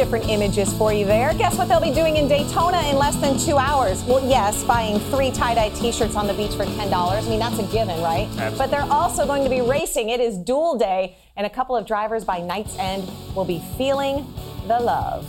Different images for you there. Guess what they'll be doing in Daytona in less than two hours? Well, yes, buying three tie-dye t-shirts on the beach for $10. I mean, that's a given, right? But they're also going to be racing. It is duel day, and a couple of drivers by night's end will be feeling the love.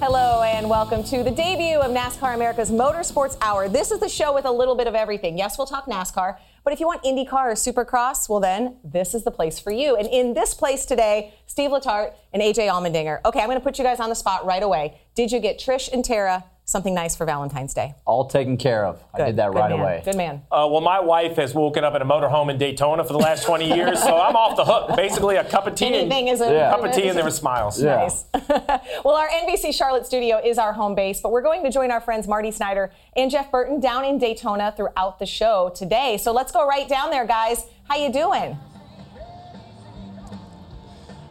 Hello and welcome to the debut of NASCAR America's Motorsports Hour. This is the show with a little bit of everything. Yes, we'll talk NASCAR, but if you want IndyCar or Supercross, well then this is the place for you. And in this place today, Steve Letarte and AJ Allmendinger. Okay, I'm going to put you guys on the spot right away. Did you get Trish and Tara something nice for Valentine's Day? All taken care of. I did that Good right man. away. Good man. Uh, well, my wife has woken up in a motorhome in Daytona for the last 20 years, so I'm off the hook. Basically, a cup of tea. Anything and, is a Yeah. cup of tea and there were smiles. Yeah. Nice. well, our NBC Charlotte studio is our home base, but we're going to join our friends Marty Snyder and Jeff Burton down in Daytona throughout the show today. So let's go right down there, guys. How you doing?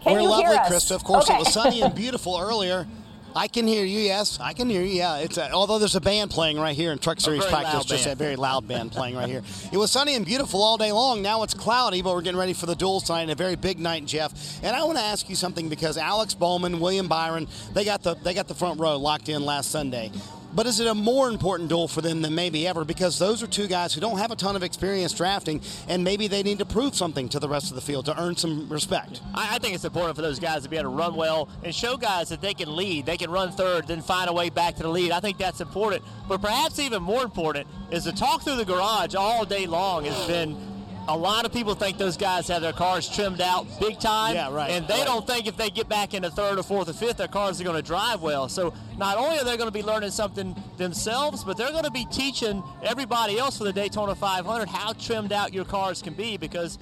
Can We're you lovely, hear us? Krista. Of course, Okay. it was sunny and beautiful earlier. I can hear you. Yes, I can hear you. Yeah, it's a, although there's a band playing right here in Truck Series practice, just a very loud band playing right here. It was sunny and beautiful all day long. Now it's cloudy, but we're getting ready for the dual sign. A very big night, Jeff. And I want to ask you something because Alex Bowman, William Byron, they got the they got the front row locked in last Sunday. But is it a more important duel for them than maybe ever? Because those are two guys who don't have a ton of experience drafting, and maybe they need to prove something to the rest of the field to earn some respect. I, I think it's important for those guys to be able to run well and show guys that they can lead. They can run third, then find a way back to the lead. I think that's important. But perhaps even more important is to talk through the garage all day long has been. A lot of people think those guys have their cars trimmed out big time, Yeah, right, and they right. don't think if they get back into third or fourth or fifth, their cars are going to drive well. So not only are they going to be learning something themselves, but they're going to be teaching everybody else for the Daytona 500 how trimmed out your cars can be because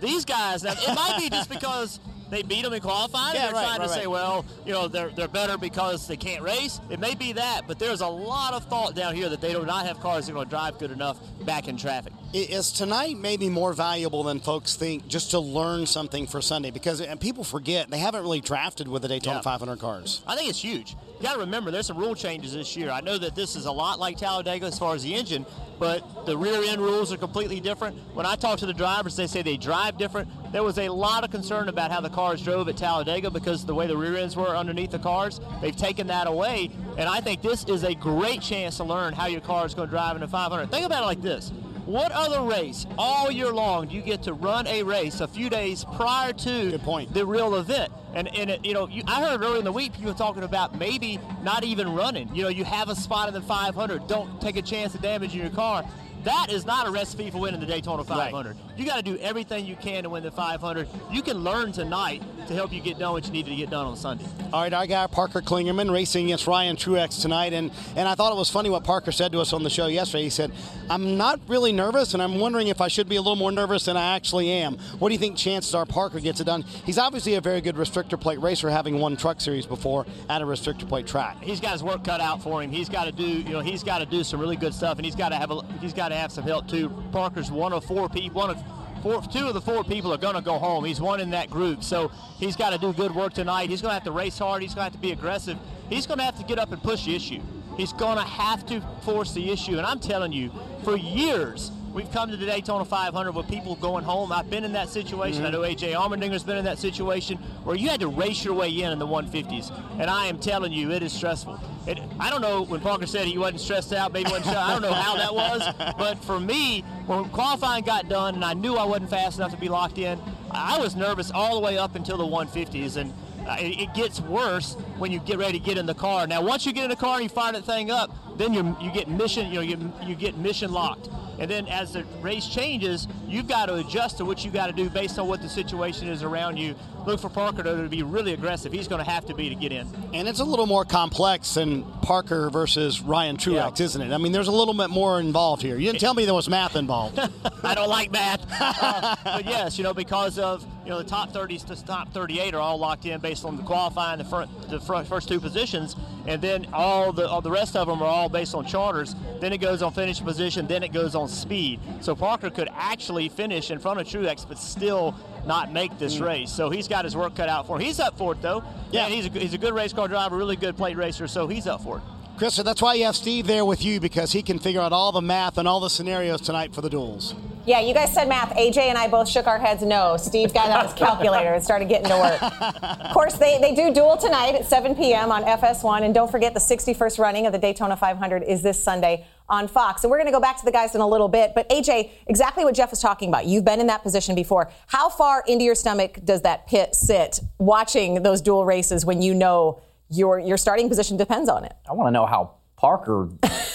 these guys, now, it might be just because they beat them in qualifying Yeah, they're right, trying right, to say, well, you know, they're, they're better because they can't race. It may be that, but there's a lot of thought down here that they do not have cars that are going to drive good enough back in traffic. Is tonight maybe more valuable than folks think just to learn something for Sunday? Because and people forget they haven't really drafted with the Daytona Yeah. 500 cars. I think it's huge. You got to remember, there's some rule changes this year. I know that this is a lot like Talladega as far as the engine, but the rear end rules are completely different. When I talk to the drivers, they say they drive different. There was a lot of concern about how the cars drove at Talladega because the way the rear ends were underneath the cars. They've taken that away, and I think this is a great chance to learn how your car is going to drive in the 500. Think about it like this. What other race all year long do you get to run a race a few days prior to the real event. And and it, you know, you, I heard early in the week people talking about maybe not even running. You know, you have a spot in the 500. Don't take a chance of damaging your car. That is not a recipe for winning the Daytona 500. You got to do everything you can to win the 500. You can learn tonight to help you get done what you need to get done on Sunday. All right, our guy Parker Kligerman racing against Ryan Truex tonight, and and I thought it was funny what Parker said to us on the show yesterday. He said, "I'm not really nervous, and I'm wondering if I should be a little more nervous than I actually am." What do you think chances are Parker gets it done? He's obviously a very good restrictor plate racer, having won Truck Series before at a restrictor plate track. he's got his work cut out for him. He's got to do, you know, he's got to do some really good stuff, and he's got to have a, he's got have some help too. Parker's one of four people, one of four, two of the four people are going to go home. He's one in that group, so he's got to do good work tonight. He's going to have to race hard. He's going to have to be aggressive. He's going to have to get up and push the issue. He's going to have to force the issue, and I'm telling you, for years. We've come to the Daytona 500 with people going home. I've been in that situation. I know AJ Allmendinger's been in that situation where you had to race your way in in the 150s. And I am telling you, it is stressful. It, I don't know when Parker said he wasn't stressed out, maybe wasn't. I don't know how that was. But for me, when qualifying got done and I knew I wasn't fast enough to be locked in, I was nervous all the way up until the 150s. And uh, it, it gets worse when you get ready to get in the car. Now, once you get in the car and you fire that thing up, then you you get mission you know you, you get mission locked. And then as the race changes, you've got to adjust to what you got to do based on what the situation is around you. Look for Parker to be really aggressive. He's going to have to be to get in. And it's a little more complex than Parker versus Ryan Truex, yeah. isn't it? I mean, there's a little bit more involved here. You didn't tell me there was math involved. I don't like math. Uh, but yes, you know, because of you know the top 30 to top 38 are all locked in based on the qualifying the front the front, first two positions, and then all the all the rest of them are all based on charters. Then it goes on finishing position. Then it goes on speed. So Parker could actually finish in front of Truex, but still not make this mm. race. So he's got his work cut out for him. He's up for it though. Yeah, he's a, he's a good race car driver, really good plate racer. So he's up for it. Krista, that's why you have Steve there with you because he can figure out all the math and all the scenarios tonight for the duels. Yeah, you guys said math. AJ and I both shook our heads no. Steve got out his calculator and started getting to work. of course, they, they do duel tonight at 7 p.m. on FS1. And don't forget, the 61st running of the Daytona 500 is this Sunday on Fox. And we're going to go back to the guys in a little bit. But AJ, exactly what Jeff was talking about. You've been in that position before. How far into your stomach does that pit sit watching those duel races when you know your, your starting position depends on it? I want to know how Parker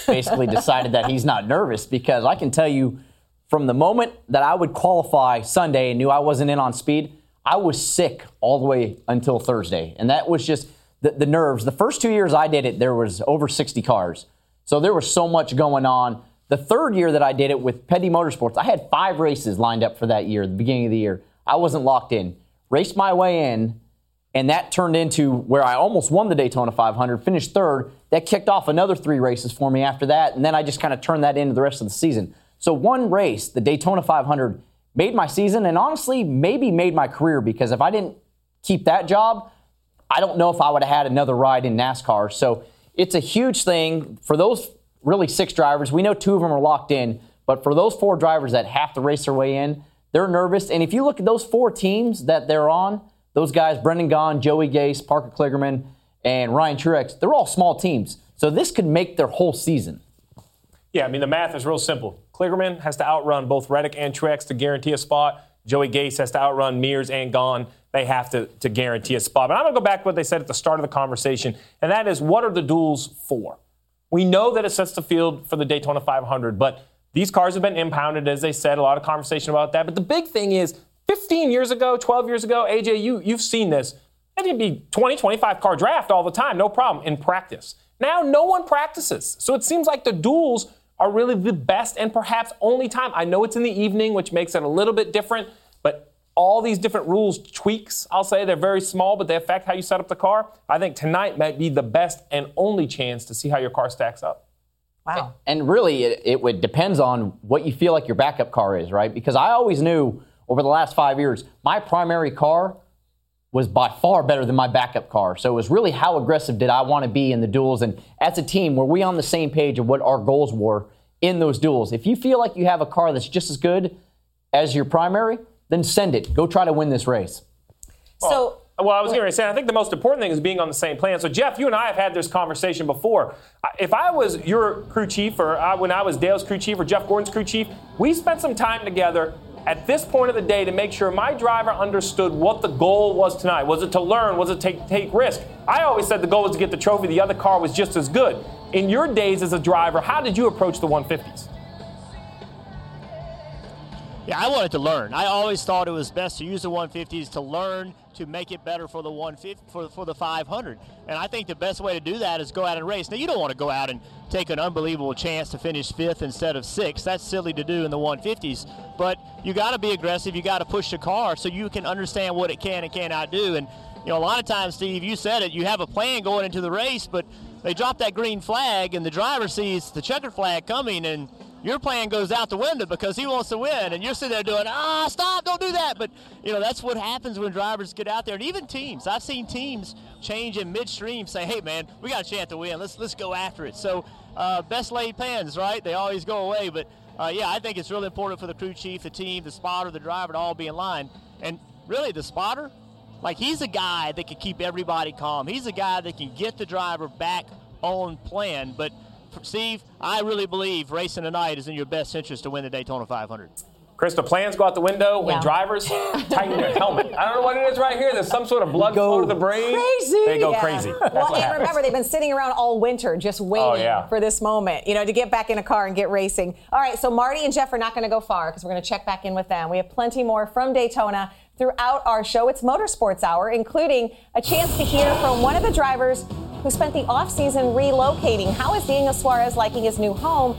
basically decided that he's not nervous because I can tell you from the moment that I would qualify Sunday and knew I wasn't in on speed, I was sick all the way until Thursday. And that was just the, the nerves. The first two years I did it, there was over 60 cars. So there was so much going on. The third year that I did it with Petty Motorsports, I had five races lined up for that year, the beginning of the year. I wasn't locked in. Raced my way in, and that turned into where I almost won the Daytona 500, finished third. That kicked off another three races for me after that, and then I just kind of turned that into the rest of the season. So one race, the Daytona 500, made my season, and honestly, maybe made my career because if I didn't keep that job, I don't know if I would have had another ride in NASCAR. So it's a huge thing for those really six drivers. We know two of them are locked in, but for those four drivers that have to race their way in, they're nervous. And if you look at those four teams that they're on, those guys, Brendan Gaughan, Joey Gase, Parker Kligerman, and Ryan Truex, they're all small teams. So this could make their whole season. Yeah, I mean, the math is real simple. Kligerman has to outrun both Reddick and Truex to guarantee a spot. Joey Gase has to outrun Mears and Gaughan. They have to, to guarantee a spot. But I'm going to go back to what they said at the start of the conversation, and that is what are the duels for? We know that it sets the field for the Daytona 500, but these cars have been impounded, as they said, a lot of conversation about that. But the big thing is 15 years ago, 12 years ago, AJ, you, you've seen this. It'd be 20, 25 car draft all the time, no problem, in practice. Now, no one practices. So it seems like the duels are really the best and perhaps only time. I know it's in the evening, which makes it a little bit different, but all these different rules tweaks, I'll say they're very small, but they affect how you set up the car. I think tonight might be the best and only chance to see how your car stacks up. Wow. And really, it, it would depends on what you feel like your backup car is, right? Because I always knew over the last five years, my primary car was by far better than my backup car. So it was really how aggressive did I want to be in the duels. And as a team, were we on the same page of what our goals were in those duels? If you feel like you have a car that's just as good as your primary, then send it. Go try to win this race. So. Well, I was going to say, I think the most important thing is being on the same plan. So, Jeff, you and I have had this conversation before. If I was your crew chief, or I, when I was Dale's crew chief, or Jeff Gordon's crew chief, we spent some time together at this point of the day to make sure my driver understood what the goal was tonight. Was it to learn? Was it to take, take risk? I always said the goal was to get the trophy. The other car was just as good. In your days as a driver, how did you approach the 150s? Yeah, I wanted to learn. I always thought it was best to use the 150s to learn to make it better for the 150 for, for the 500. And I think the best way to do that is go out and race. Now you don't want to go out and take an unbelievable chance to finish fifth instead of sixth. That's silly to do in the 150s. But you got to be aggressive. You got to push the car so you can understand what it can and cannot do. And you know, a lot of times, Steve, you said it. You have a plan going into the race, but they drop that green flag, and the driver sees the checkered flag coming, and your plan goes out the window because he wants to win, and you're sitting there doing, ah, stop, don't do that. But you know that's what happens when drivers get out there, and even teams. I've seen teams change in midstream, say, hey man, we got a chance to win. Let's let's go after it. So uh, best laid plans, right? They always go away, but uh, yeah, I think it's really important for the crew chief, the team, the spotter, the driver to all be in line, and really the spotter. Like he's a guy that can keep everybody calm. He's a guy that can get the driver back on plan, but Steve, I really believe racing tonight is in your best interest to win the Daytona 500. Chris, the plans go out the window when Yeah. drivers tighten their helmet. I don't know what it is right here. There's some sort of blood Go flow to the brain. crazy. They go Yeah. crazy. That's well, what and happens. remember, they've been sitting around all winter just oh, waiting Oh, yeah. for this moment, you know, to get back in a car and get racing. All right, so Marty and Jeff are not going to go far because we're going to check back in with them. We have plenty more from Daytona throughout our show. It's Motorsports Hour, including a chance to hear from one of the drivers who spent the offseason relocating. How is Daniel Suarez liking his new home?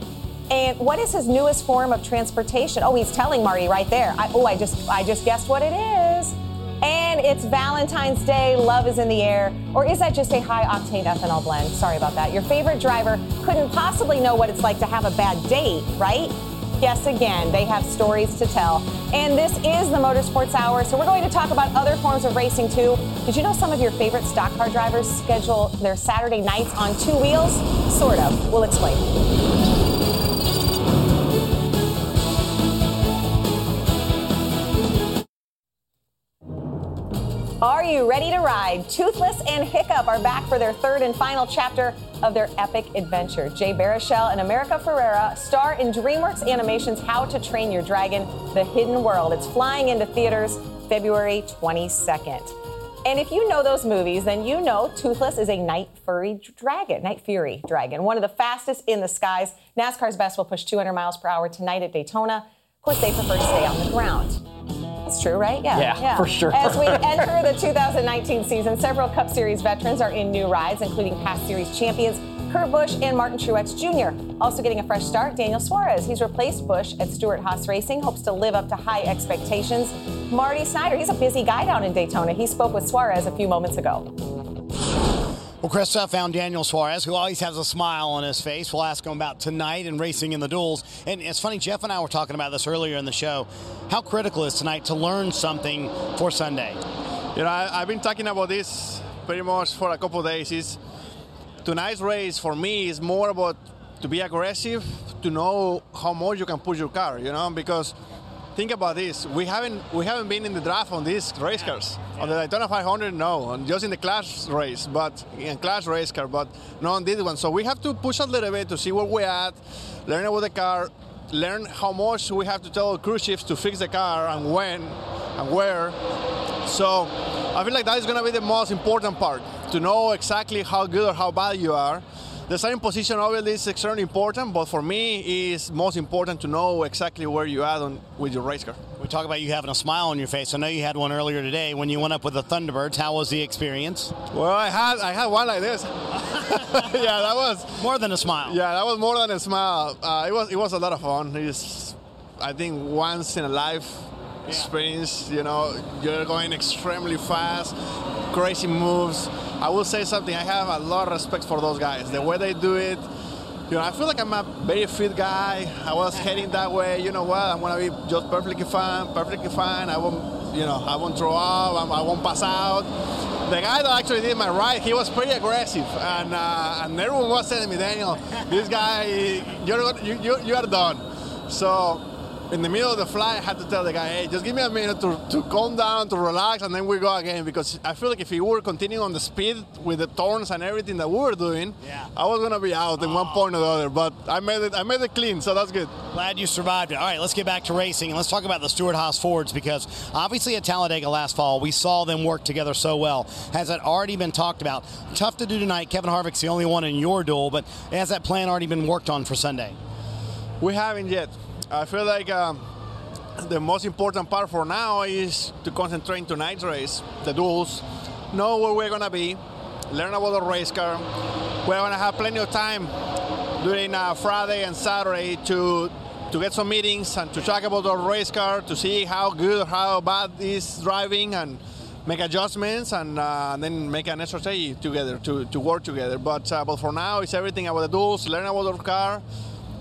And what is his newest form of transportation? Oh, he's telling Marty right there. I, oh, I just I just guessed what it is. And it's Valentine's Day, love is in the air. Or is that just a high octane ethanol blend? Sorry about that. Your favorite driver couldn't possibly know what it's like to have a bad date, right? Guess again, they have stories to tell. And this is the Motorsports Hour, so we're going to talk about other forms of racing too. Did you know some of your favorite stock car drivers schedule their Saturday nights on two wheels? Sort of. We'll explain. You ready to ride? Toothless and Hiccup are back for their third and final chapter of their epic adventure. Jay Baruchel and America Ferrera star in DreamWorks Animation's How to Train Your Dragon: The Hidden World. It's flying into theaters February 22nd. And if you know those movies, then you know Toothless is a night furry dragon, night fury dragon, one of the fastest in the skies. NASCAR's best will push 200 miles per hour tonight at Daytona. Of course, they prefer to stay on the ground. That's true, right? Yeah. Yeah, for sure. As we enter the 2019 season, several Cup Series veterans are in new rides, including past series champions Kurt Busch and Martin Truex Jr. Also getting a fresh start, Daniel Suarez. He's replaced Busch at Stewart Haas Racing, hopes to live up to high expectations. Marty Snyder, he's a busy guy down in Daytona. He spoke with Suarez a few moments ago. Well, Krista found Daniel Suarez, who always has a smile on his face. We'll ask him about tonight and racing in the duels. And it's funny, Jeff and I were talking about this earlier in the show. How critical is tonight to learn something for Sunday? You know, I, I've been talking about this pretty much for a couple of days. Tonight's race for me is more about to be aggressive, to know how much you can push your car. You know, because think about this: we haven't we haven't been in the draft on these race cars. On the Daytona 500, no, just in the class race, but in class race car, but not on this one. So we have to push a little bit to see where we're at, learn about the car, learn how much we have to tell crew chiefs to fix the car and when and where. So I feel like that is going to be the most important part to know exactly how good or how bad you are. The starting position obviously is extremely important, but for me, it's most important to know exactly where you are on, with your race car. We talk about you having a smile on your face. I know you had one earlier today when you went up with the Thunderbirds. How was the experience? Well, I had I had one like this. yeah, that was More than a smile. yeah, that was more than a smile. Uh, it was it was a lot of fun. It's I think once in a life experience. You know, you're going extremely fast, crazy moves. I will say something. I have a lot of respect for those guys. The way they do it. You know, I feel like I'm a very fit guy. I was heading that way. You know what? I'm gonna be just perfectly fine, perfectly fine. I won't, you know, I won't throw up. I won't pass out. The guy that actually did my ride, he was pretty aggressive, and uh, and everyone was telling me, Daniel, this guy, you're you, you, you are done. So in the middle of the flight, I had to tell the guy, hey, just give me a minute to, to calm down, to relax, and then we go again. Because I feel like if we were continuing on the speed with the turns and everything that we were doing, Yeah. I was gonna be out in one point or the other. But I made it. I made it clean, so that's good. Glad you survived it. All right, let's get back to racing and let's talk about the Stewart Haas Fords because obviously at Talladega last fall we saw them work together so well. Has that already been talked about? Tough to do tonight. Kevin Harvick's the only one in your duel, but has that plan already been worked on for Sunday? We haven't yet. I feel like um, the most important part for now is to concentrate tonight's race, the duels, know where we're gonna be, learn about the race car. We're gonna have plenty of time during uh, Friday and Saturday to to get some meetings and to talk about the race car, to see how good or how bad is driving and make adjustments and uh, then make an strategy together to, to work together. But uh, but for now, it's everything about the duels, learn about our car.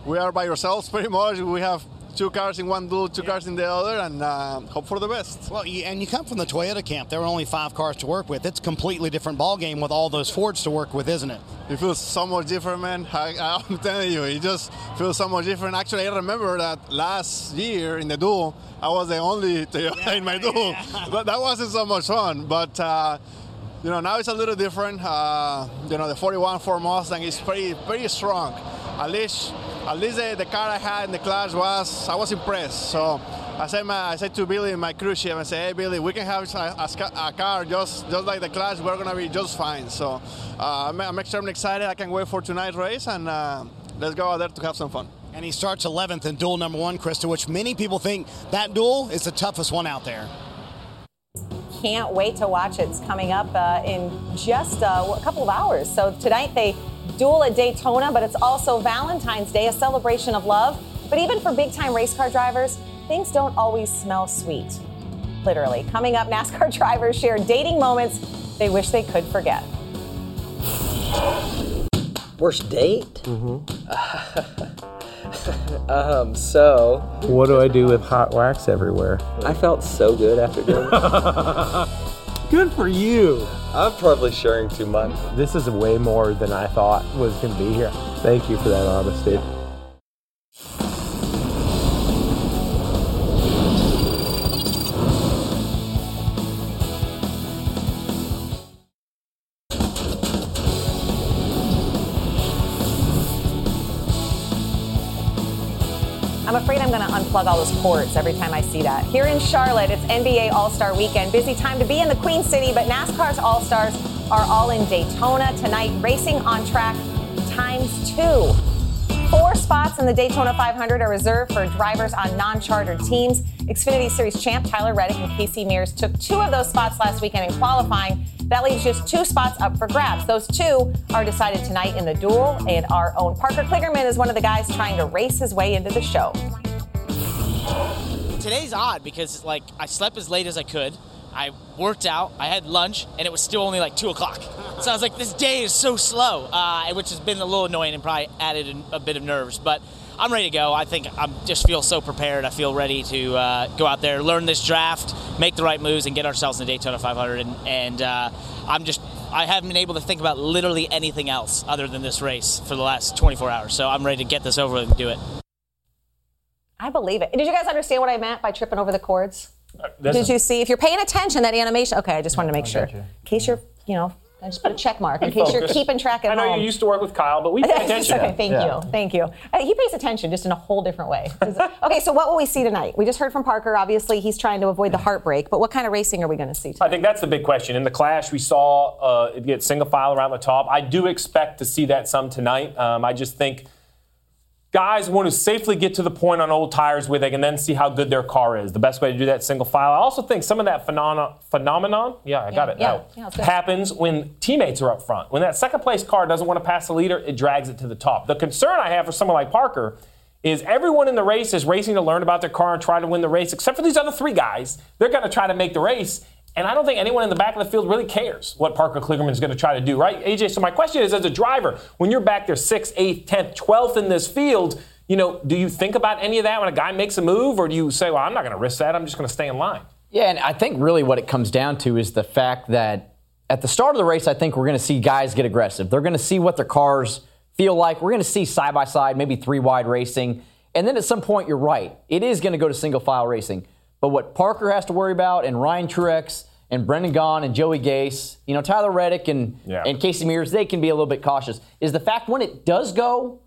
We are by ourselves pretty much. We have two cars in one duel, two cars in the other, and uh, hope for the best. Well, you, and you come from the Toyota camp. There were only five cars to work with. It's a completely different ball game with all those Fords to work with, isn't it? It feels so much different, man. I, I'm telling you, it just feels so much different. Actually, I remember that last year in the duel, I was the only Toyota in my duel. But that wasn't so much fun. But uh, you know, now it's a little different. Uh, you know, the 41 Ford Mustang is pretty pretty strong. At least, at least the, the car I had in the class was I was impressed. So I said, my, I said to Billy in my crew ship, I said, hey Billy, we can have a, a, a car just just like the class. We're gonna be just fine. So uh, I'm, I'm, extremely excited. I can't wait for tonight's race and uh, let's go out there to have some fun. And he starts 11th in duel number one, Krista, which many people think that duel is the toughest one out there. Can't wait to watch it. It's coming up uh, in just uh, a couple of hours. So tonight they duel at Daytona, but it's also Valentine's Day, a celebration of love. But even for big time race car drivers, things don't always smell sweet. Literally. Coming up, NASCAR drivers share dating moments they wish they could forget. Worst date? Mm-hmm. um, so. What do I do with hot wax everywhere? I felt so good after doing it. good for you. I'm probably sharing too much. This is way more than I thought was going to be here. Thank you for that honesty. Unplug all those cords every time I see that. Here in Charlotte, it's NBA All Star Weekend. Busy time to be in the Queen City, but NASCAR's All Stars are all in Daytona tonight, racing on track times two. Four spots in the Daytona 500 are reserved for drivers on non chartered teams. Xfinity Series champ Tyler Reddick and Casey Mears took two of those spots last weekend in qualifying. That leaves just two spots up for grabs. Those two are decided tonight in the duel, and our own Parker Kligerman is one of the guys trying to race his way into the show today's odd because like I slept as late as I could. I worked out, I had lunch, and it was still only like two o'clock. So I was like, this day is so slow, uh, which has been a little annoying and probably added a bit of nerves. But I'm ready to go. I think I just feel so prepared. I feel ready to uh, go out there, learn this draft, make the right moves, and get ourselves in the Daytona 500. And, and uh, I'm just I haven't been able to think about literally anything else other than this race for the last 24 hours. So I'm ready to get this over and do it. I believe it. Did you guys understand what I meant by tripping over the cords? Uh, Did you see? If you're paying attention, that animation. Okay, I just wanted to make sure. In case you're, you know, I just put a check mark in case you're keeping track at I know home. you used to work with Kyle, but we pay attention. okay, thank yeah. you, thank you. Uh, he pays attention just in a whole different way. okay, so what will we see tonight? We just heard from Parker. Obviously, he's trying to avoid the heartbreak, but what kind of racing are we going to see? Tonight? I think that's the big question. In the clash, we saw uh, it get single file around the top. I do expect to see that some tonight. Um, I just think guys want to safely get to the point on old tires where they can then see how good their car is. The best way to do that single file. I also think some of that phenomena, phenomenon, yeah, I got it yeah, yeah, happens when teammates are up front. When that second place car doesn't want to pass the leader, it drags it to the top. The concern I have for someone like Parker is everyone in the race is racing to learn about their car and try to win the race, except for these other three guys. They're going to try to make the race. And I don't think anyone in the back of the field really cares what Parker Kligerman is going to try to do, right? AJ, so my question is as a driver, when you're back there 6th, 8th, 10th, 12th in this field, you know, do you think about any of that when a guy makes a move, or do you say, well, I'm not going to risk that, I'm just going to stay in line? Yeah, and I think really what it comes down to is the fact that at the start of the race, I think we're going to see guys get aggressive. They're going to see what their cars feel like. We're going to see side by side, maybe three wide racing. And then at some point, you're right. It is going to go to single file racing. But what Parker has to worry about, and Ryan Truex, and Brendan Gaughan and Joey Gase, you know, Tyler Reddick and, yeah. and Casey Mears, they can be a little bit cautious, is the fact when it does go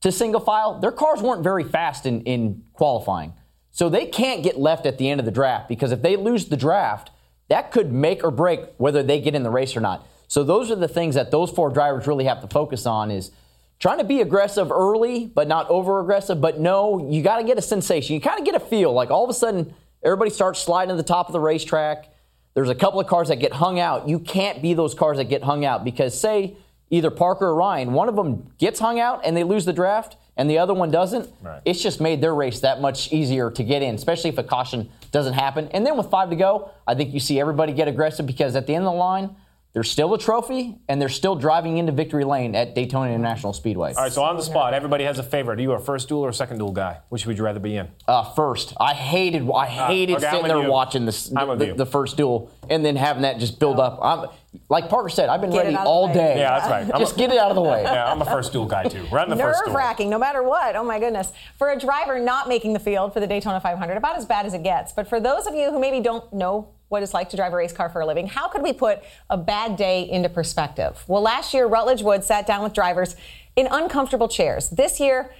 to single file, their cars weren't very fast in, in qualifying. So they can't get left at the end of the draft because if they lose the draft, that could make or break whether they get in the race or not. So those are the things that those four drivers really have to focus on is trying to be aggressive early, but not over aggressive. But no, you got to get a sensation. You kind of get a feel like all of a sudden everybody starts sliding to the top of the racetrack. There's a couple of cars that get hung out. You can't be those cars that get hung out because say either Parker or Ryan, one of them gets hung out and they lose the draft, and the other one doesn't, right. it's just made their race that much easier to get in, especially if a caution doesn't happen. And then with five to go, I think you see everybody get aggressive because at the end of the line, there's still a trophy, and they're still driving into victory lane at Daytona International Speedway. All right, so on the spot, everybody has a favorite. Are you a first duel or a second duel guy? Which would you rather be in? Uh, first. I hated, I ah, hated uh, okay, sitting there you. watching this, the, the, the, first duel and then having that just build up. I'm, like Parker said, I've been get ready all day. Yeah, that's right. I'm just a, get it out of the way. Yeah, I'm a first duel guy too. Run the first duel. Nerve wracking, no matter what. Oh my goodness. For a driver not making the field for the Daytona 500, about as bad as it gets. But for those of you who maybe don't know what it's like to drive a race car for a living. How could we put a bad day into perspective? Well, last year, Rutledge Wood sat down with drivers in uncomfortable chairs. This year,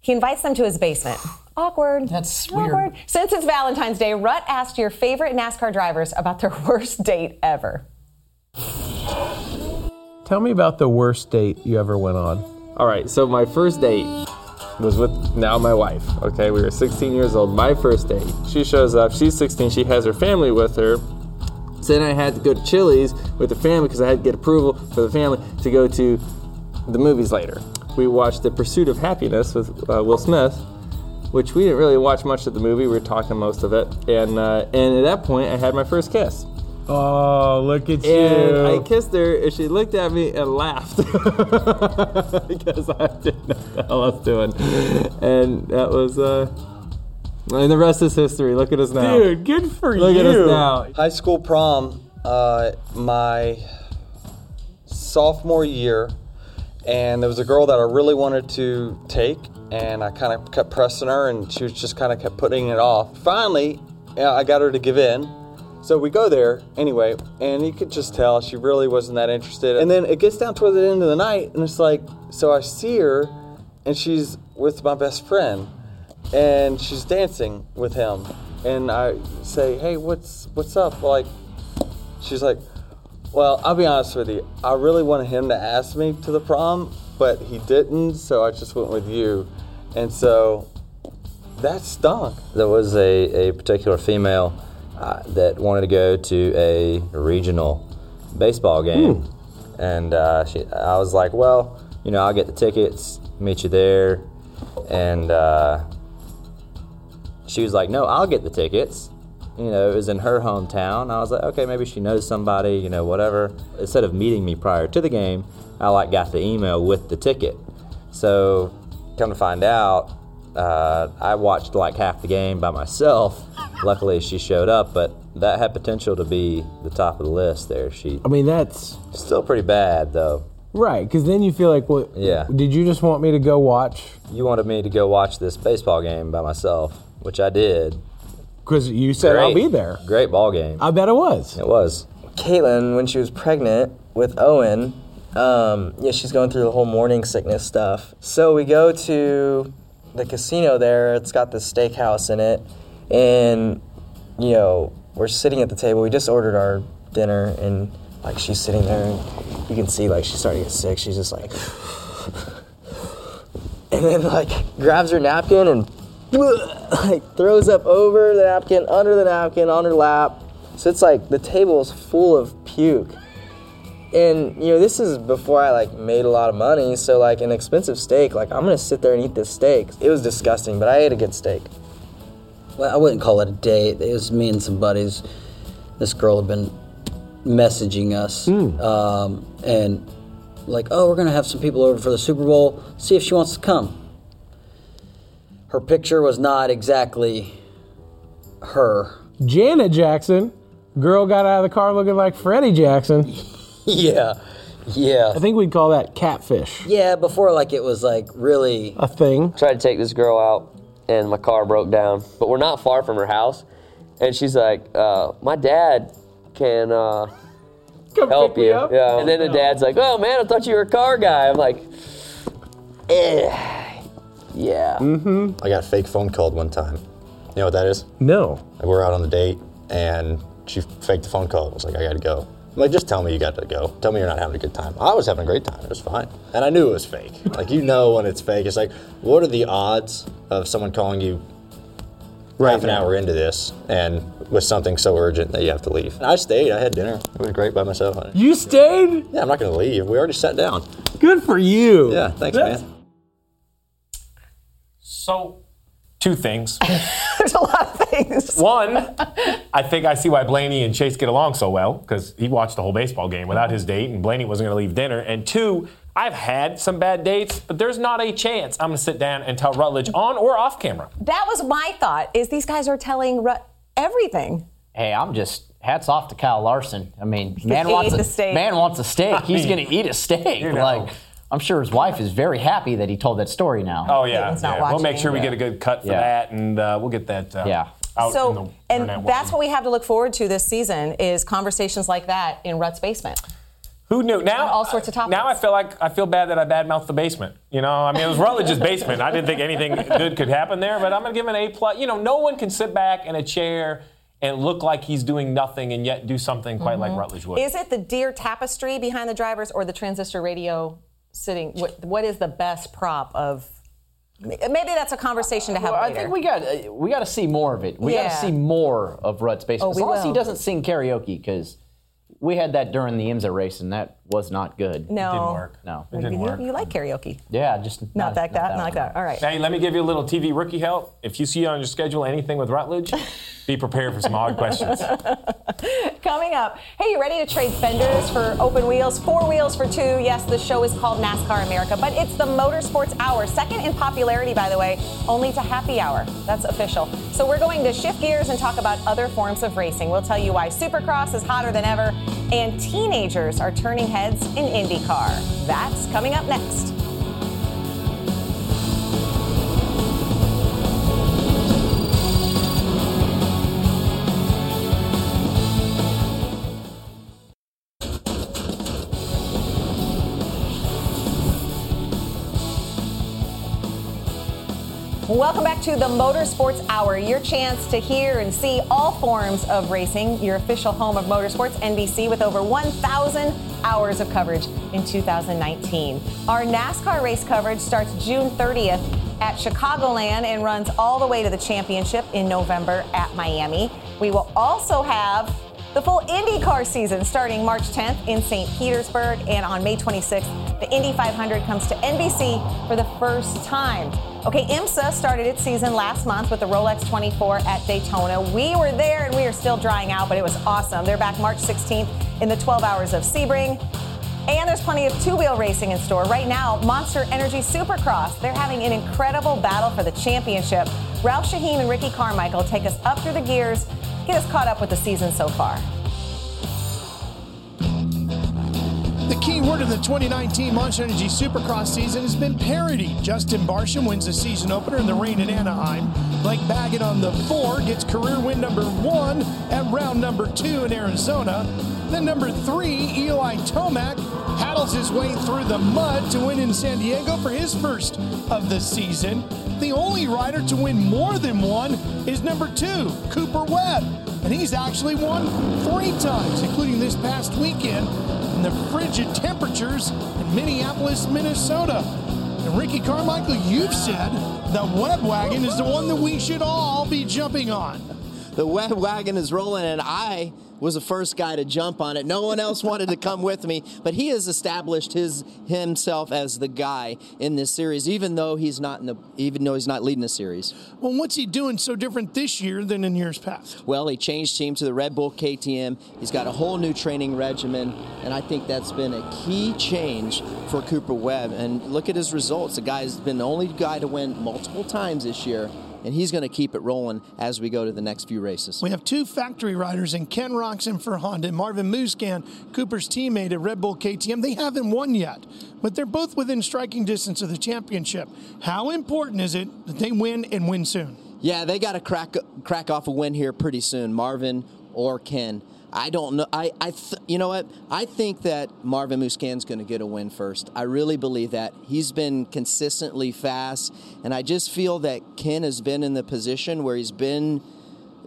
he invites them to his basement, Awkward. That's Awkward. Since it's Valentine's Day, Rut asked your favorite NASCAR drivers about their worst date ever. Tell me about the worst date you ever went on. All right, so my first date was with now my wife. Okay, we were 16 years old. My first date. She shows up. She's 16. She has her family with her. So then I had to go to Chili's with the family because I had to get approval for the family to go to the movies later. We watched The Pursuit of Happiness with uh, Will Smith, which we didn't really watch much of the movie. We were talking most of it, and uh, and at that point I had my first kiss. Oh, look at you. And I kissed her, and she looked at me and laughed because I didn't know what the hell I was doing. And that was, uh, and the rest is history. Look at us now. Dude, good for Look you. at us now. High school prom, uh, my sophomore year, and there was a girl that I really wanted to take, and I kind of kept pressing her, and she was just kind of kept putting it off. Finally, yeah, I got her to give in. So we go there anyway, and you could just tell she really wasn't that interested. And then it gets down toward the end of the night, and it's like, so I see her, and she's with my best friend, and she's dancing with him, and I say, hey, what's what's up? Like, she's like, well, I'll be honest with you, I really wanted him to ask me to the prom, but he didn't, so I just went with you, and so that stunk. There was a, a particular female uh, that wanted to go to a regional baseball game, and uh, she, I was like, "Well, you know, I'll get the tickets, meet you there," and uh, she was like, "No, I'll get the tickets." You know, it was in her hometown. I was like, "Okay, maybe she knows somebody, you know, whatever." Instead of meeting me prior to the game, I like got the email with the ticket. So, come to find out, uh, I watched like half the game by myself. Luckily, she showed up, but that had potential to be the top of the list. There, she I mean, that's still pretty bad though. right, because then you feel like, well, Yeah. Did you just want me to go watch? You wanted me to go watch this baseball game by myself, which I did. Because you said I'll be there. Great ball game. I bet it was. It was. Caitlin, when she was pregnant with Owen, um, yeah, she's going through the whole morning sickness stuff. So we go to the casino there. It's got this steakhouse in it, and you know we're sitting at the table. We just ordered our dinner, and like she's sitting there, and you can see like she's starting to get sick. She's just like, and then like grabs her napkin and like throws up over the napkin, under the napkin, on her lap. So it's like the table is full of puke. And you know, this is before I like made a lot of money, so like an expensive steak, like I'm gonna sit there and eat this steak. It was disgusting, but I ate a good steak. Well, I wouldn't call it a date. It was me and some buddies. This girl had been messaging us, um, and like, oh, we're gonna have some people over for the Super Bowl. See if she wants to come. Her picture was not exactly her. Janet Jackson, girl got out of the car looking like Freddie Jackson. yeah, yeah. I think we'd call that catfish. Yeah, before like it was like really a thing. Tried to take this girl out, and my car broke down. But we're not far from her house, and she's like, uh, "My dad can uh, help pick me you." up? Yeah. And then the dad's like, "Oh man, I thought you were a car guy." I'm like, "Eh, yeah." Mm-hmm. I got a fake phone called one time. You know what that is? No. Like we're out on the date and she faked the phone call. I was like, I gotta go. I'm like, just tell me you got to go. Tell me you're not having a good time. I was having a great time. It was fine. And I knew it was fake. like, you know when it's fake. It's like, what are the odds of someone calling you half an hour into this and with something so urgent that you have to leave? And I stayed. I had dinner. It was great by myself. You stayed? Yeah, I'm not gonna leave. We already sat down. Good for you. Yeah, thanks, That's- man. So, two things. There's a lot of things. One, I think I see why Blaney and Chase get along so well because he watched the whole baseball game without his date, and Blaney wasn't going to leave dinner. And two, I've had some bad dates, but there's not a chance I'm going to sit down and tell Rutledge on or off camera. That was my thought. Is these guys are telling Rut everything. Hey, I'm just hats off to Kyle Larson. I mean, man wants a steak. man wants a steak. I He's going to eat a steak. you know. Like, I'm sure his wife is very happy that he told that story now. Oh yeah, Caitlin's not yeah. we'll make sure we Yeah. get a good cut for Yeah. that, and uh, we'll get that. Uh, Yeah. Out so, in the and that's world. what we have to look forward to this season is conversations like that in Rut's basement. Who knew? Now all sorts of topics. Now I feel like I feel bad that I badmouthed the basement. You know, I mean, it was Rutledge's basement. I didn't think anything good could happen there, but I'm gonna give an A plus. You know, no one can sit back in a chair and look like he's doing nothing and yet do something quite like mm-hmm. Rutledge Wood. Is it the deer tapestry behind the drivers or the transistor radio sitting? What, what is the best prop of? Maybe that's a conversation to have Well, I think we got uh, we got to see more of it. We got to see more of Rut's bass. Oh, as long as he doesn't sing karaoke, because we had that during the IMSA race, and that was not good. No. It didn't work. No, It didn't you, work. you like karaoke? Yeah, just Not, like that. Not like that. All right. Hey, let me give you a little TV rookie help. If you see on your schedule anything with Rutledge, be prepared for some odd questions. Coming up, hey, you ready to trade fenders for open wheels? Four wheels for two. Yes, the show is called NASCAR America, but it's the Motorsports Hour. Second in popularity, by the way, only to Happy Hour. That's official. So we're going to shift gears and talk about other forms of racing. We'll tell you why Supercross is hotter than ever, and teenagers are turning heads in IndyCar. That's coming up next. Welcome back to the Motorsports Hour, your chance to hear and see all forms of racing, your official home of motorsports, NBC, with over 1,000 hours of coverage in 2019. Our NASCAR race coverage starts June 30th at Chicagoland and runs all the way to the championship in November at Miami. We will also have the full IndyCar season starting March 10th in St. Petersburg, and on May 26th, the Indy 500 comes to NBC for the first time. Okay, IMSA started its season last month with the Rolex 24 at Daytona. We were there and we are still drying out, but it was awesome. They're back March 16th in the 12 hours of Sebring. And there's plenty of two wheel racing in store. Right now, Monster Energy Supercross. They're having an incredible battle for the championship. Ralph Sheheen and Ricky Carmichael take us up through the gears, get us caught up with the season so far. The key word of the 2019 Monster Energy Supercross season has been parity. Justin Barcia wins the season opener in the rain in Anaheim. Blake Baggett on the four gets career win number one at round number two in Arizona. Then number three, Eli Tomac paddles his way through the mud to win in San Diego for his first of the season. The only rider to win more than one is number two, Cooper Webb. And he's actually won three times, including this past weekend in the frigid temperatures in Minneapolis, Minnesota. And Ricky Carmichael, you've said the Webb Wagon is the one that we should all be jumping on. The Webb wagon is rolling, and I was the first guy to jump on it. No one else wanted to come with me, but he has established his himself as the guy in this series, even though he's not in the even though he's not leading the series. Well, what's he doing so different this year than in years past? Well, he changed team to the Red Bull KTM. He's got a whole new training regimen, and I think that's been a key change for Cooper Webb. And look at his results. The guy's been the only guy to win multiple times this year, and he's going to keep it rolling as we go to the next few races. We have two factory riders in Ken Roczen for Honda and Marvin Musquin, Cooper's teammate at Red Bull KTM. They haven't won yet, but they're both within striking distance of the championship. How important is it that they win and win soon? Yeah, they got to crack crack off a win here pretty soon, Marvin or Ken. I don't know. I, I th- you know what? I think that Marvin Musquin's going to get a win first. I really believe that. He's been consistently fast, and I just feel that Ken has been in the position where he's been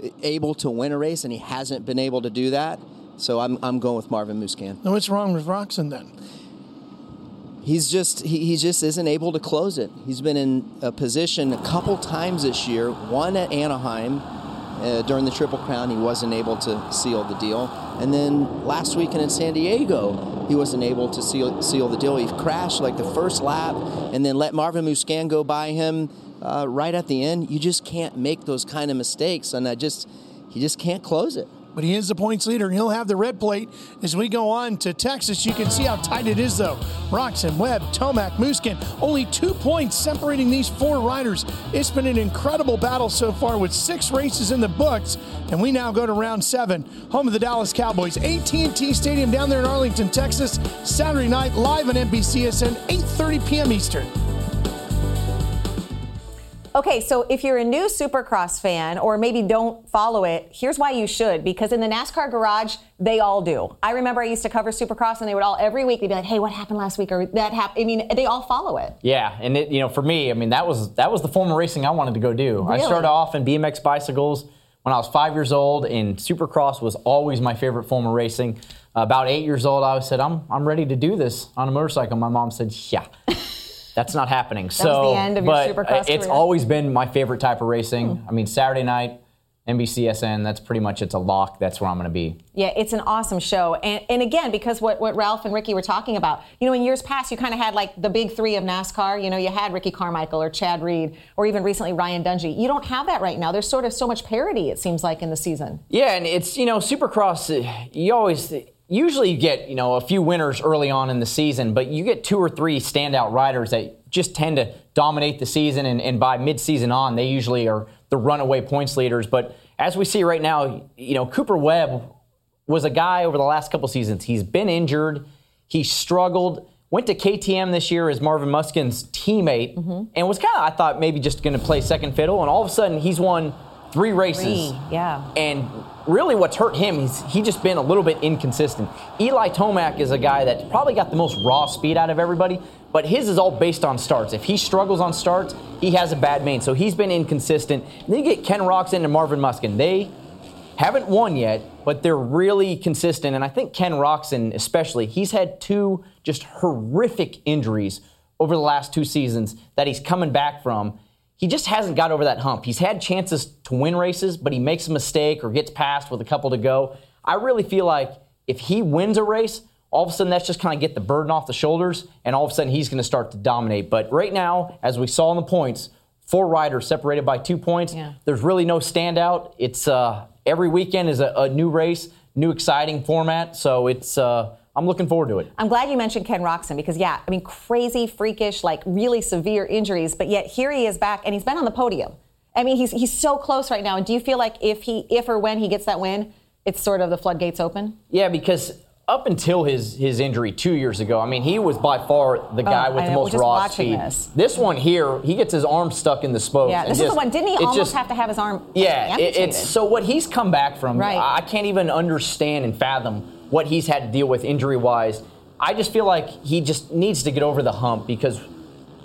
eh, able to win a race, and he hasn't been able to do that. So I'm, I'm going with Marvin Musquin. Now, what's wrong with Roczen then? He's just he, he just isn't able to close it. He's been in a position a couple times this year. One at Anaheim uh, during the Triple Crown, he wasn't able to seal the deal, and then last weekend in San Diego, he wasn't able to seal seal the deal. He crashed like the first lap, and then let Marvin Musquin go by him uh, right at the end. You just can't make those kind of mistakes, and I just he just can't close it. But he is the points leader, and he'll have the red plate as we go on to Texas. You can see how tight it is, though. Roczen, Webb, Tomac, Musquin, only two points separating these four riders. It's been an incredible battle so far with six races in the books, and we now go to round seven, home of the Dallas Cowboys. AT&T Stadium down there in Arlington, Texas, Saturday night, live on NBCSN, 8.30 p.m. Eastern. Okay, so if you're a new Supercross fan or maybe don't follow it, here's why you should. Because in the NASCAR garage, they all do. I remember I used to cover Supercross, and they would all every week they'd be like, "Hey, what happened last week?" or "That happened." I mean, they all follow it. Yeah, and it, you know, for me, I mean, that was that was the form of racing I wanted to go do. I started off in BMX bicycles when I was five years old, and Supercross was always my favorite form of racing. About eight years old, I said, "I'm I'm ready to do this on a motorcycle." My mom said, "Yeah." That's not happening. was so, the end of your but Supercross it's career? Always been my favorite type of racing. I mean, Saturday night, NBCSN. That's pretty much it's a lock. That's where I'm going to be. Yeah, it's an awesome show. And, and again, because what, what Ralph and Ricky were talking about, you know, in years past, you kind of had like the big three of NASCAR. You know, you had Ricky Carmichael or Chad Reed or even recently Ryan Dungey. You don't have that right now. There's sort of so much parity, it seems like, in the season. Yeah, and it's you know Supercross. uh, You always usually you get you know a few winners early on in the season, but you get two or three standout riders that just tend to dominate the season, and, and by mid-season on, they usually are the runaway points leaders. But as we see right now, you know Cooper Webb was a guy over the last couple seasons. He's been injured. He struggled. Went to KTM this year as Marvin Musquin's teammate, mm-hmm. and was kind of I thought maybe just going to play second fiddle. And all of a sudden, he's won three races. Three, yeah. And really, what's hurt him is he just been a little bit inconsistent. Eli Tomac is a guy that probably got the most raw speed out of everybody, but his is all based on starts. If he struggles on starts, he has a bad main. So he's been inconsistent. And then you get Ken Roczen and Marvin Musquin. They haven't won yet, but they're really consistent. And I think Ken Roczen, especially, he's had two just horrific injuries over the last two seasons that he's coming back from. He just hasn't got over that hump. He's had chances to win races, but he makes a mistake or gets past with a couple to go. I really feel like if he wins a race, all of a sudden that's just kind of get the burden off the shoulders, and all of a sudden he's going to start to dominate. But right now, as we saw in the points, four riders separated by two points. There's really no standout. It's uh, every weekend is a, a new race, new exciting format. So it's uh, I'm looking forward to it. I'm glad you mentioned Ken Roczen because, yeah, I mean, crazy, freakish, like really severe injuries, but yet here he is back and he's been on the podium. I mean, he's he's so close right now. And do you feel like if he, if or when he gets that win, it's sort of the floodgates open? Yeah, because up until his his injury two years ago, I mean, he was by far the guy Oh, with the most raw speed. this. one here, he gets his arm stuck in the spokes. yeah, this is just- the one. Didn't he almost just- have to have his arm Yeah, it- it's so what he's come back from. Right. I can't even understand and fathom what he's had to deal with injury wise. I just feel like he just needs to get over the hump because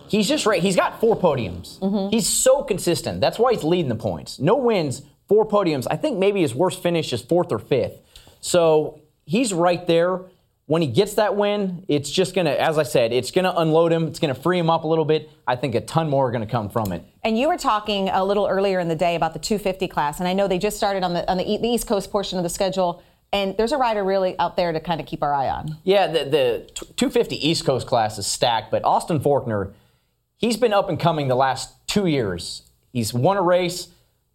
he's just right. He's got four podiums. Mm-hmm. He's so consistent. That's why he's leading the points. No wins, four podiums. I think maybe his worst finish is fourth or fifth. So he's right there. When he gets that win, it's just gonna, as I said, it's gonna unload him. It's gonna free him up a little bit. I think a ton more are gonna come from it. And you were talking a little earlier in the day about the 250 class, and I know they just started on the on the, the East Coast portion of the schedule. And there's a rider really out there to kind of keep our eye on. Yeah, the, the 250 East Coast class is stacked, but Austin Forkner, he's been up and coming the last two years. He's won a race,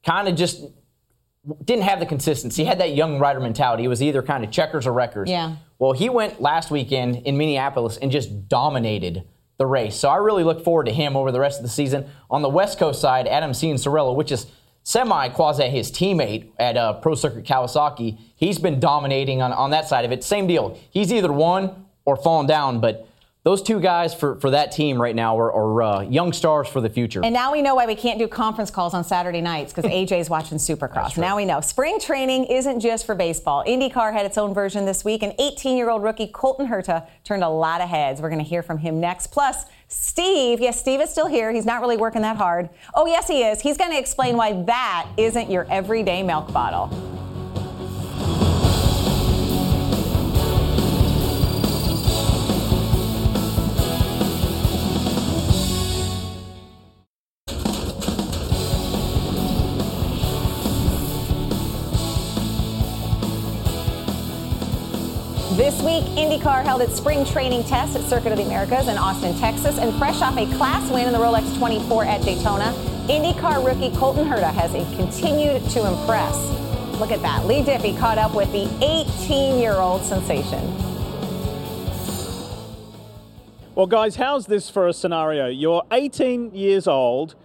kind of just didn't have the consistency. He had that young rider mentality. He was either kind of checkers or wreckers. Yeah. Well, he went last weekend in Minneapolis and just dominated the race. So I really look forward to him over the rest of the season. On the West Coast side, Adam Cianciarulo, which is semi quasi his teammate at uh, Pro Circuit Kawasaki, he's been dominating on, on that side of it. Same deal. He's either won or fallen down, but those two guys for, for that team right now are, are uh, young stars for the future. And now we know why we can't do conference calls on Saturday nights because AJ's watching Supercross. Now we know. Spring training isn't just for baseball. IndyCar had its own version this week, and 18 year old rookie Colton Herta turned a lot of heads. We're going to hear from him next. Plus, Steve, yes, Steve is still here. He's not really working that hard. Oh, yes, he is. He's going to explain why that isn't your everyday milk bottle. Week, IndyCar held its spring training test at Circuit of the Americas in Austin, Texas, and fresh off a class win in the Rolex 24 at Daytona, IndyCar rookie Colton Herta has continued to impress. Look at that. Leigh Diffey caught up with the 18 year old sensation. Well, guys, how's this for a scenario? You're 18 years old.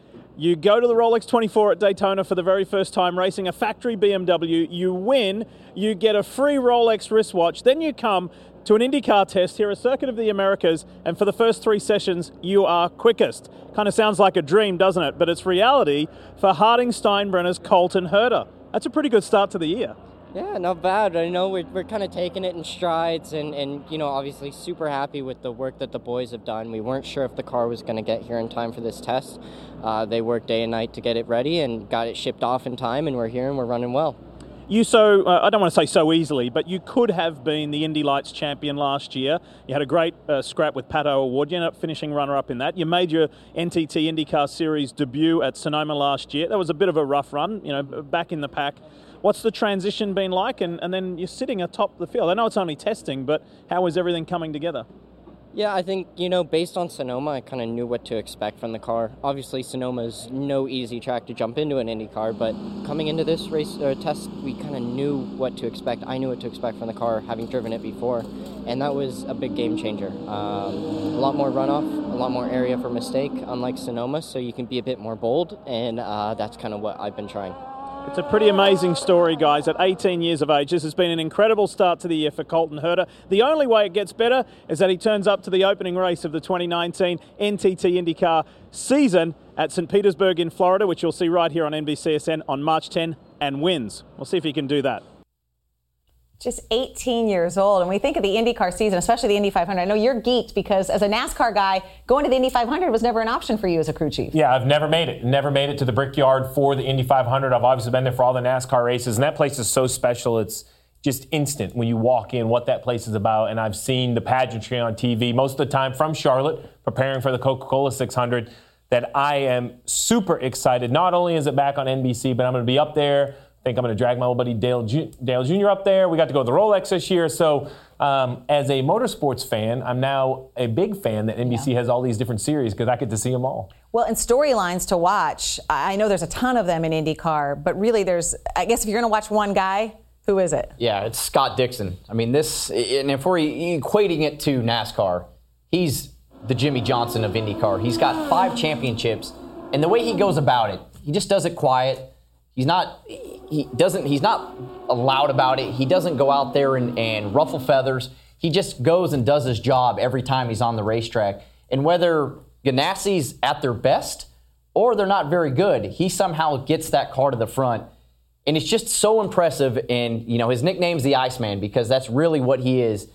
You go to the Rolex 24 at Daytona for the very first time, racing a factory BMW. You win. You get a free Rolex wristwatch. Then you come to an IndyCar test here, at circuit of the Americas, and for the first three sessions, you are quickest. Kind of sounds like a dream, doesn't it? But it's reality for Harding Steinbrenner's Colton Herta. That's a pretty good start to the year. Yeah, not bad. I know we're, we're kind of taking it in strides, and, and you know, obviously super happy with the work that the boys have done. We weren't sure if the car was going to get here in time for this test. Uh, they worked day and night to get it ready and got it shipped off in time, and we're here and we're running well. You so, uh, I don't want to say so easily, but you could have been the Indy Lights champion last year. You had a great uh, scrap with Pato O'Ward. You ended up finishing runner up in that. You made your NTT IndyCar Series debut at Sonoma last year. That was a bit of a rough run, you know, back in the pack. What's the transition been like? And, and then you're sitting atop the field. I know it's only testing, but how is everything coming together? Yeah, I think, you know, based on Sonoma, I kind of knew what to expect from the car. Obviously, Sonoma's no easy track to jump into an Indy car, but coming into this race uh, test, we kind of knew what to expect. I knew what to expect from the car, having driven it before, and that was a big game changer. Um, a lot more runoff, a lot more area for mistake, unlike Sonoma, so you can be a bit more bold, and uh, that's kind of what I've been trying. It's a pretty amazing story, guys. At 18 years of age, this has been an incredible start to the year for Colton Herta. The only way it gets better is that he turns up to the opening race of the 2019 NTT IndyCar season at St. Petersburg in Florida, which you'll see right here on NBCSN on March 10, and wins. We'll see if he can do that just 18 years old. And we think of the IndyCar season, especially the Indy 500. I know you're geeked because as a NASCAR guy, going to the Indy 500 was never an option for you as a crew chief. Yeah, I've never made it. Never made it to the Brickyard for the Indy 500. I've obviously been there for all the NASCAR races, and that place is so special. It's just instant when you walk in what that place is about. And I've seen the pageantry on TV most of the time from Charlotte, preparing for the Coca Cola 600. That I am super excited. Not only is it back on NBC, but I'm going to be up there think I'm going to drag my old buddy Dale, Ju- Dale Jr. up there. We got to go to the Rolex this year. So, um, as a motorsports fan, I'm now a big fan that NBC yeah. has all these different series because I get to see them all. Well, and storylines to watch. I know there's a ton of them in IndyCar, but really, there's, I guess, if you're going to watch one guy, who is it? Yeah, it's Scott Dixon. I mean, this, and if we're equating it to NASCAR, he's the Jimmie Johnson of IndyCar. He's got five championships, and the way he goes about it, he just does it quiet. He's not he doesn't he's not loud about it. He doesn't go out there and, and ruffle feathers. He just goes and does his job every time he's on the racetrack. And whether Ganassi's at their best or they're not very good, he somehow gets that car to the front. And it's just so impressive. And, you know, his nickname's the Iceman because that's really what he is.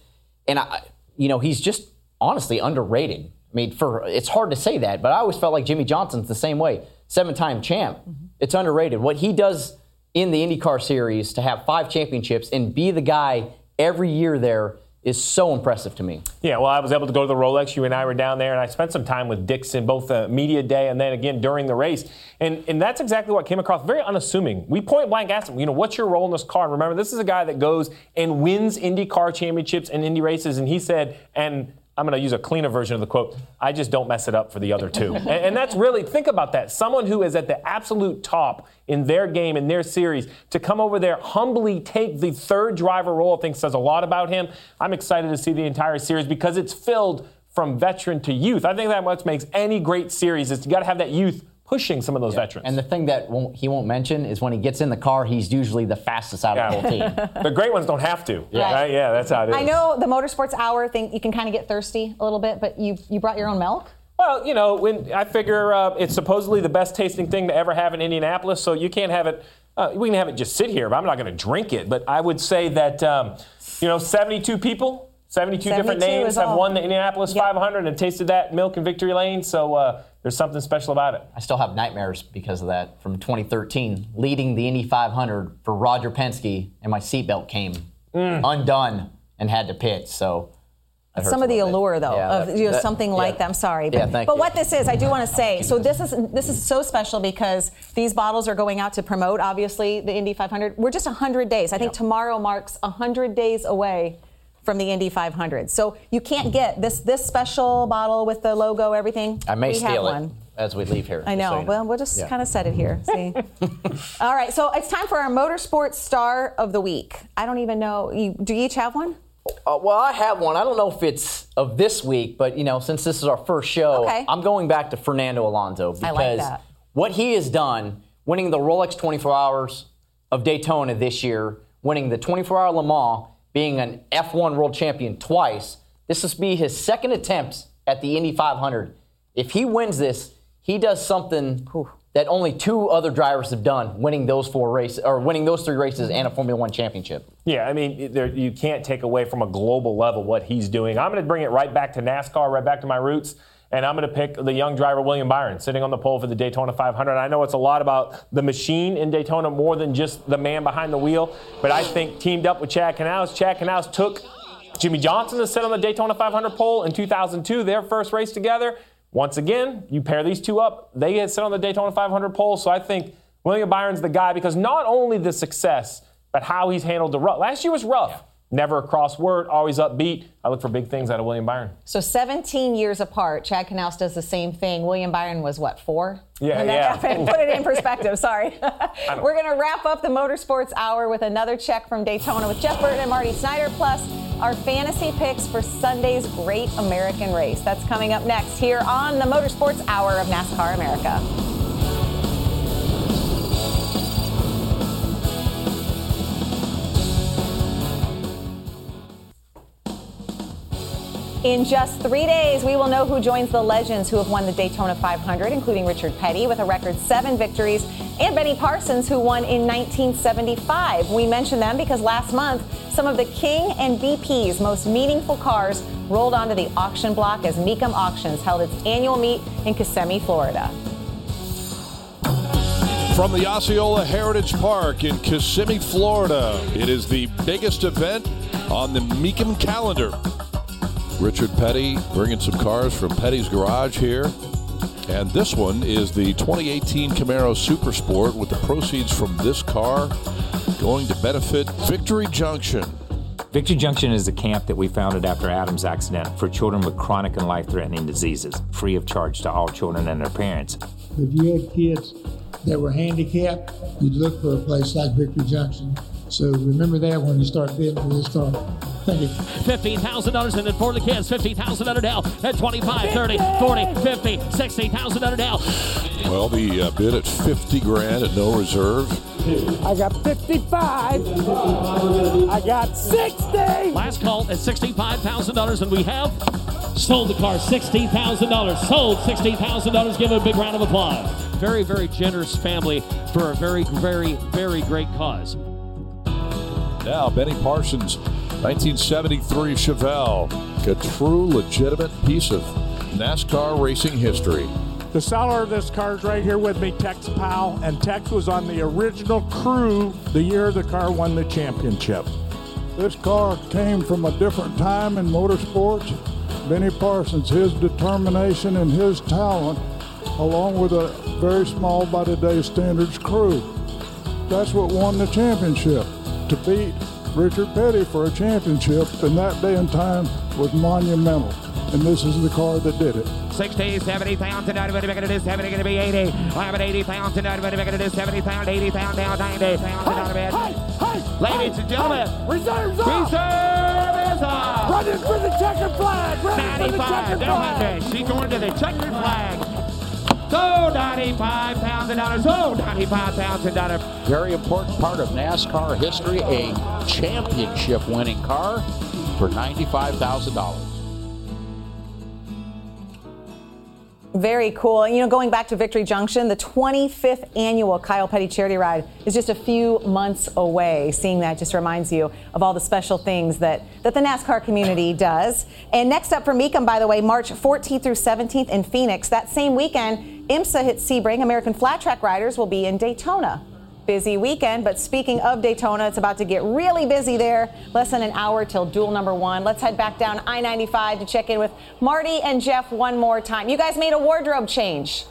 And, I, you know, he's just honestly underrated. I mean, for it's hard to say that, but I always felt like Jimmie Johnson's the same way. Seven time champ. Mm-hmm. It's underrated. What he does in the IndyCar series to have five championships and be the guy every year there is so impressive to me. Yeah, well, I was able to go to the Rolex. You and I were down there, and I spent some time with Dixon, both the media day and then again during the race. And, and that's exactly what came across. Very unassuming. We point blank asked him, you know, what's your role in this car? And remember, this is a guy that goes and wins IndyCar championships and Indy races. And he said, and I'm going to use a cleaner version of the quote. I just don't mess it up for the other two. and, and, that's really, think about that. Someone who is at the absolute top in their game, in their series, to come over there, humbly take the third driver role, I think says a lot about him. I'm excited to see the entire series because it's filled from veteran to youth. I think that what makes any great series is you got to have that youth pushing some of those yeah. veterans. And the thing that won't, he won't mention is when he gets in the car, he's usually the fastest out yeah. of the whole team. the great ones don't have to. Yeah. Right? Yeah, that's how it is. I know the motorsports hour thing, you can kind of get thirsty a little bit, but you, you brought your own milk? Well, you know, when I figure uh, it's supposedly the best tasting thing to ever have in Indianapolis, so you can't have it. Uh, we can have it just sit here, but I'm not going to drink it. But I would say that, um, you know, 72 people 72, 72 different names have all. won the Indianapolis yep. 500 and tasted that milk in Victory Lane. So uh, there's something special about it. I still have nightmares because of that from 2013, leading the Indy 500 for Roger Penske, and my seatbelt came mm. undone and had to pit. So. Some of the allure, though, yeah, of you know, that, something yeah. like that. I'm sorry, but, yeah, but what this is, I do want to say. So this is this is so special because these bottles are going out to promote, obviously, the Indy 500. We're just 100 days. I think tomorrow marks 100 days away from the Indy 500. So you can't get this this special bottle with the logo, everything. I may we steal it one. as we leave here. I know. So well, we'll just yeah. kind of set it here. See. All right. So it's time for our motorsports star of the week. I don't even know. You, do you each have one? Uh, well, I have one. I don't know if it's of this week, but you know, since this is our first show, okay. I'm going back to Fernando Alonso because like what he has done, winning the Rolex 24 Hours of Daytona this year, winning the 24 Hour Le Mans being an F1 world champion twice. This will be his second attempt at the Indy 500. If he wins this, he does something that only two other drivers have done, winning those four races or winning those three races and a Formula One championship. Yeah, I mean, there, you can't take away from a global level what he's doing. I'm going to bring it right back to NASCAR, right back to my roots. And I'm going to pick the young driver, William Byron, sitting on the pole for the Daytona 500. I know it's a lot about the machine in Daytona more than just the man behind the wheel. But I think teamed up with Chad Knaus, Chad Knaus took Jimmie Johnson to sit on the Daytona 500 pole in 2002, their first race together. Once again, you pair these two up, they get sit on the Daytona 500 pole. So I think William Byron's the guy because not only the success, but how he's handled the rough. Last year was rough. Yeah. Never a cross word, always upbeat. I look for big things out of William Byron. So 17 years apart, Chad Knaus does the same thing. William Byron was what, four? Yeah, when yeah. Happened. Put it in perspective, sorry. We're going to wrap up the Motorsports Hour with another check from Daytona with Jeff Burton and Marty Snyder, plus our fantasy picks for Sunday's Great American Race. That's coming up next here on the Motorsports Hour of NASCAR America. In just three days, we will know who joins the legends who have won the Daytona 500, including Richard Petty with a record seven victories, and Benny Parsons, who won in 1975. We mention them because last month, some of the King and BP's most meaningful cars rolled onto the auction block as Mecum Auctions held its annual meet in Kissimmee, Florida. From the Osceola Heritage Park in Kissimmee, Florida, it is the biggest event on the Mecum calendar. Richard Petty bringing some cars from Petty's Garage here. And this one is the 2018 Camaro Super Sport with the proceeds from this car going to benefit Victory Junction. Victory Junction is a camp that we founded after Adam's accident for children with chronic and life threatening diseases, free of charge to all children and their parents. If you had kids that were handicapped, you'd look for a place like Victory Junction. So remember that when you start bidding for this car. Thank you. $15,000 and then for the kids, 50000 under now at 25, 30, 40, 50, 60,000 under now. Well, the uh, bid at 50 grand at no reserve. I got 55. I got 60. Last call at $65,000 and we have sold the car $60,000. Sold $60,000. Give it a big round of applause. Very, very generous family for a very, very, very great cause. Now, Benny Parsons, 1973 Chevelle, a true legitimate piece of NASCAR racing history. The seller of this car is right here with me, Tex Powell, and Tex was on the original crew the year the car won the championship. This car came from a different time in motorsports. Benny Parsons, his determination and his talent, along with a very small by today's standards crew. That's what won the championship to beat Richard Petty for a championship in that day and time was monumental. And this is the car that did it. 60, 70 pounds, and not making it is 70, going to be 80. I have an 80 pounds, and not making it is 70 pounds, 80 pounds, down 90 pounds, and not. Hey, hey, Ladies and gentlemen, reserves off. Reserve is off. Running for the checkered flag. Running 95, for the checkered flag. She's going to the checkered flag. So 95 pounds and dollars. So 95 pounds and dollars. Very important part of NASCAR history, a championship winning car for $95,000. Very cool. You know, going back to Victory Junction, the 25th annual Kyle Petty Charity Ride is just a few months away. Seeing that just reminds you of all the special things that, that the NASCAR community does. And next up for Mecum, by the way, March 14th through 17th in Phoenix. That same weekend, IMSA hits Sebring. American Flat Track Riders will be in Daytona busy weekend. But speaking of Daytona, it's about to get really busy there. Less than an hour till duel number one. Let's head back down I 95 to check in with Marty and Jeff one more time. You guys made a wardrobe change.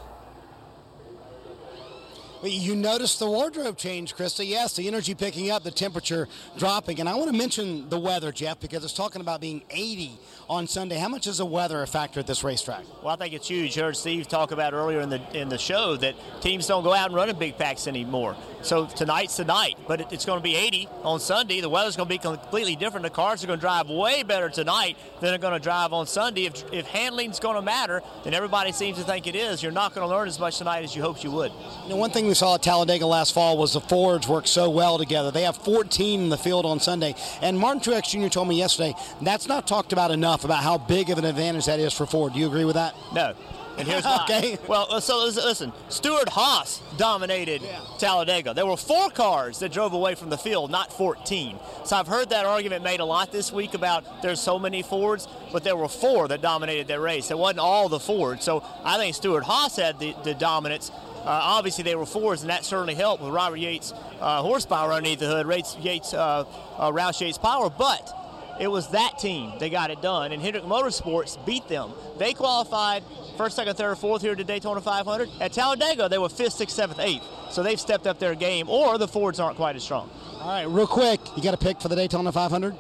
You noticed the wardrobe change, Krista. Yes, the energy picking up, the temperature dropping. And I want to mention the weather, Jeff, because it's talking about being 80 on Sunday. How much is the weather a factor at this racetrack? Well, I think it's huge. You heard Steve talk about earlier in the in the show that teams don't go out and run in big packs anymore. So tonight's the night, but it's going to be 80 on Sunday. The weather's going to be completely different. The cars are going to drive way better tonight than they're going to drive on Sunday. If, if handling's going to matter, and everybody seems to think it is, you're not going to learn as much tonight as you hoped you would. You know, one thing we saw at Talladega last fall was the Fords work so well together. They have 14 in the field on Sunday. And Martin Truex Jr. told me yesterday that's not talked about enough about how big of an advantage that is for Ford. Do you agree with that? No. And here's why. Okay. Well, uh, so listen. Stewart-Haas dominated Talladega. There were four cars that drove away from the field, not 14. So I've heard that argument made a lot this week about there's so many Fords, but there were four that dominated that race. It wasn't all the Fords. So I think Stewart-Haas had the, the dominance. Uh, obviously, they were Fords, and that certainly helped with Robert Yates' uh, horsepower underneath the hood, Yates, Yates uh, Roush Yates' power. But it was that team that got it done, and Hendrick Motorsports beat them. They qualified first, second, third, fourth here at the Daytona 500. At Talladega, they were fifth, sixth, seventh, eighth. So they've stepped up their game, or the Fords aren't quite as strong. All right, real quick, you got a pick for the Daytona 500?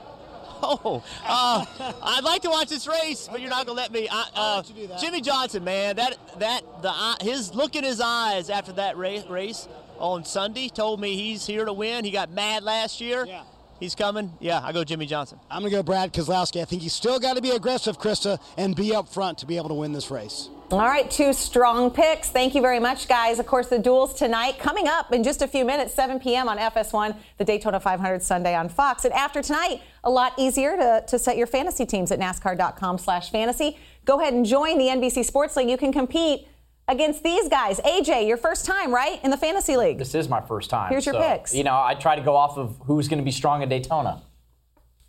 Oh, uh, I'd like to watch this race, but you're not gonna let me. I, uh, Jimmie Johnson, man, that that the uh, his look in his eyes after that race, race on Sunday told me he's here to win. He got mad last year. Yeah. He's coming. Yeah, I go Jimmie Johnson. I'm going to go Brad Keselowski. I think you still got to be aggressive, Krista, and be up front to be able to win this race. All right, two strong picks. Thank you very much, guys. Of course, the duels tonight coming up in just a few minutes, 7 p.m. on FS1, the Daytona 500 Sunday on Fox. And after tonight, a lot easier to, to set your fantasy teams at NASCAR.com slash fantasy. Go ahead and join the NBC Sports League. You can compete against these guys. AJ, your first time, right, in the fantasy league? This is my first time. Here's your so, picks. You know, I try to go off of who's going to be strong in Daytona.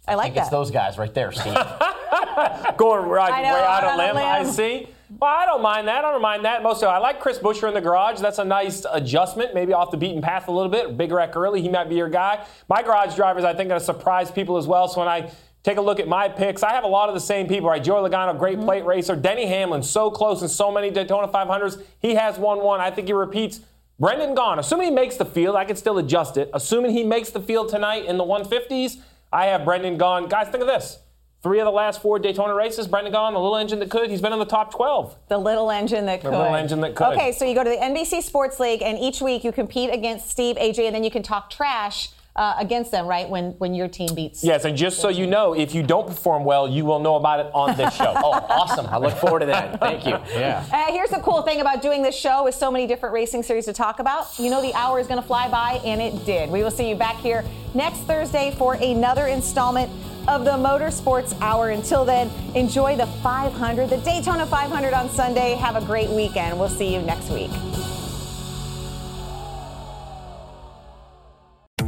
I like think that. It's those guys right there, Steve. Going right, way out on on a a limb, I see. Well, I don't mind that. I don't mind that. Most of I like Chris Buescher in the garage. That's a nice adjustment, maybe off the beaten path a little bit. Big Wreck early, he might be your guy. My garage drivers, I think, going to surprise people as well. So when I take a look at my picks, I have a lot of the same people. Right, Joey Logano, great Mm-hmm. plate racer. Denny Hamlin, so close in so many Daytona 500s. He has won one. I think he repeats. Brendan Gaughan, assuming he makes the field, I can still adjust it. Assuming he makes the field tonight in the 150s, I have Brendan Gaughan. Guys, think of this. Three of the last four Daytona races, Brendan Gaughan, the little engine that could, he's been in the top 12. The little engine that The could. little engine that could. Okay, so you go to the NBC Sports League, and each week you compete against Steve, AJ, and then you can talk trash uh, against them, right? When when your team beats. Yes, and just so you know, if you don't perform well, you will know about it on this show. oh, awesome. I look forward to that. Thank you. Yeah. Uh, here's the cool thing about doing this show with so many different racing series to talk about. You know the hour is going to fly by, and it did. We will see you back here next Thursday for another installment of the Motorsports Hour. Until then, enjoy the 500, the Daytona 500 on Sunday. Have a great weekend. We'll see you next week.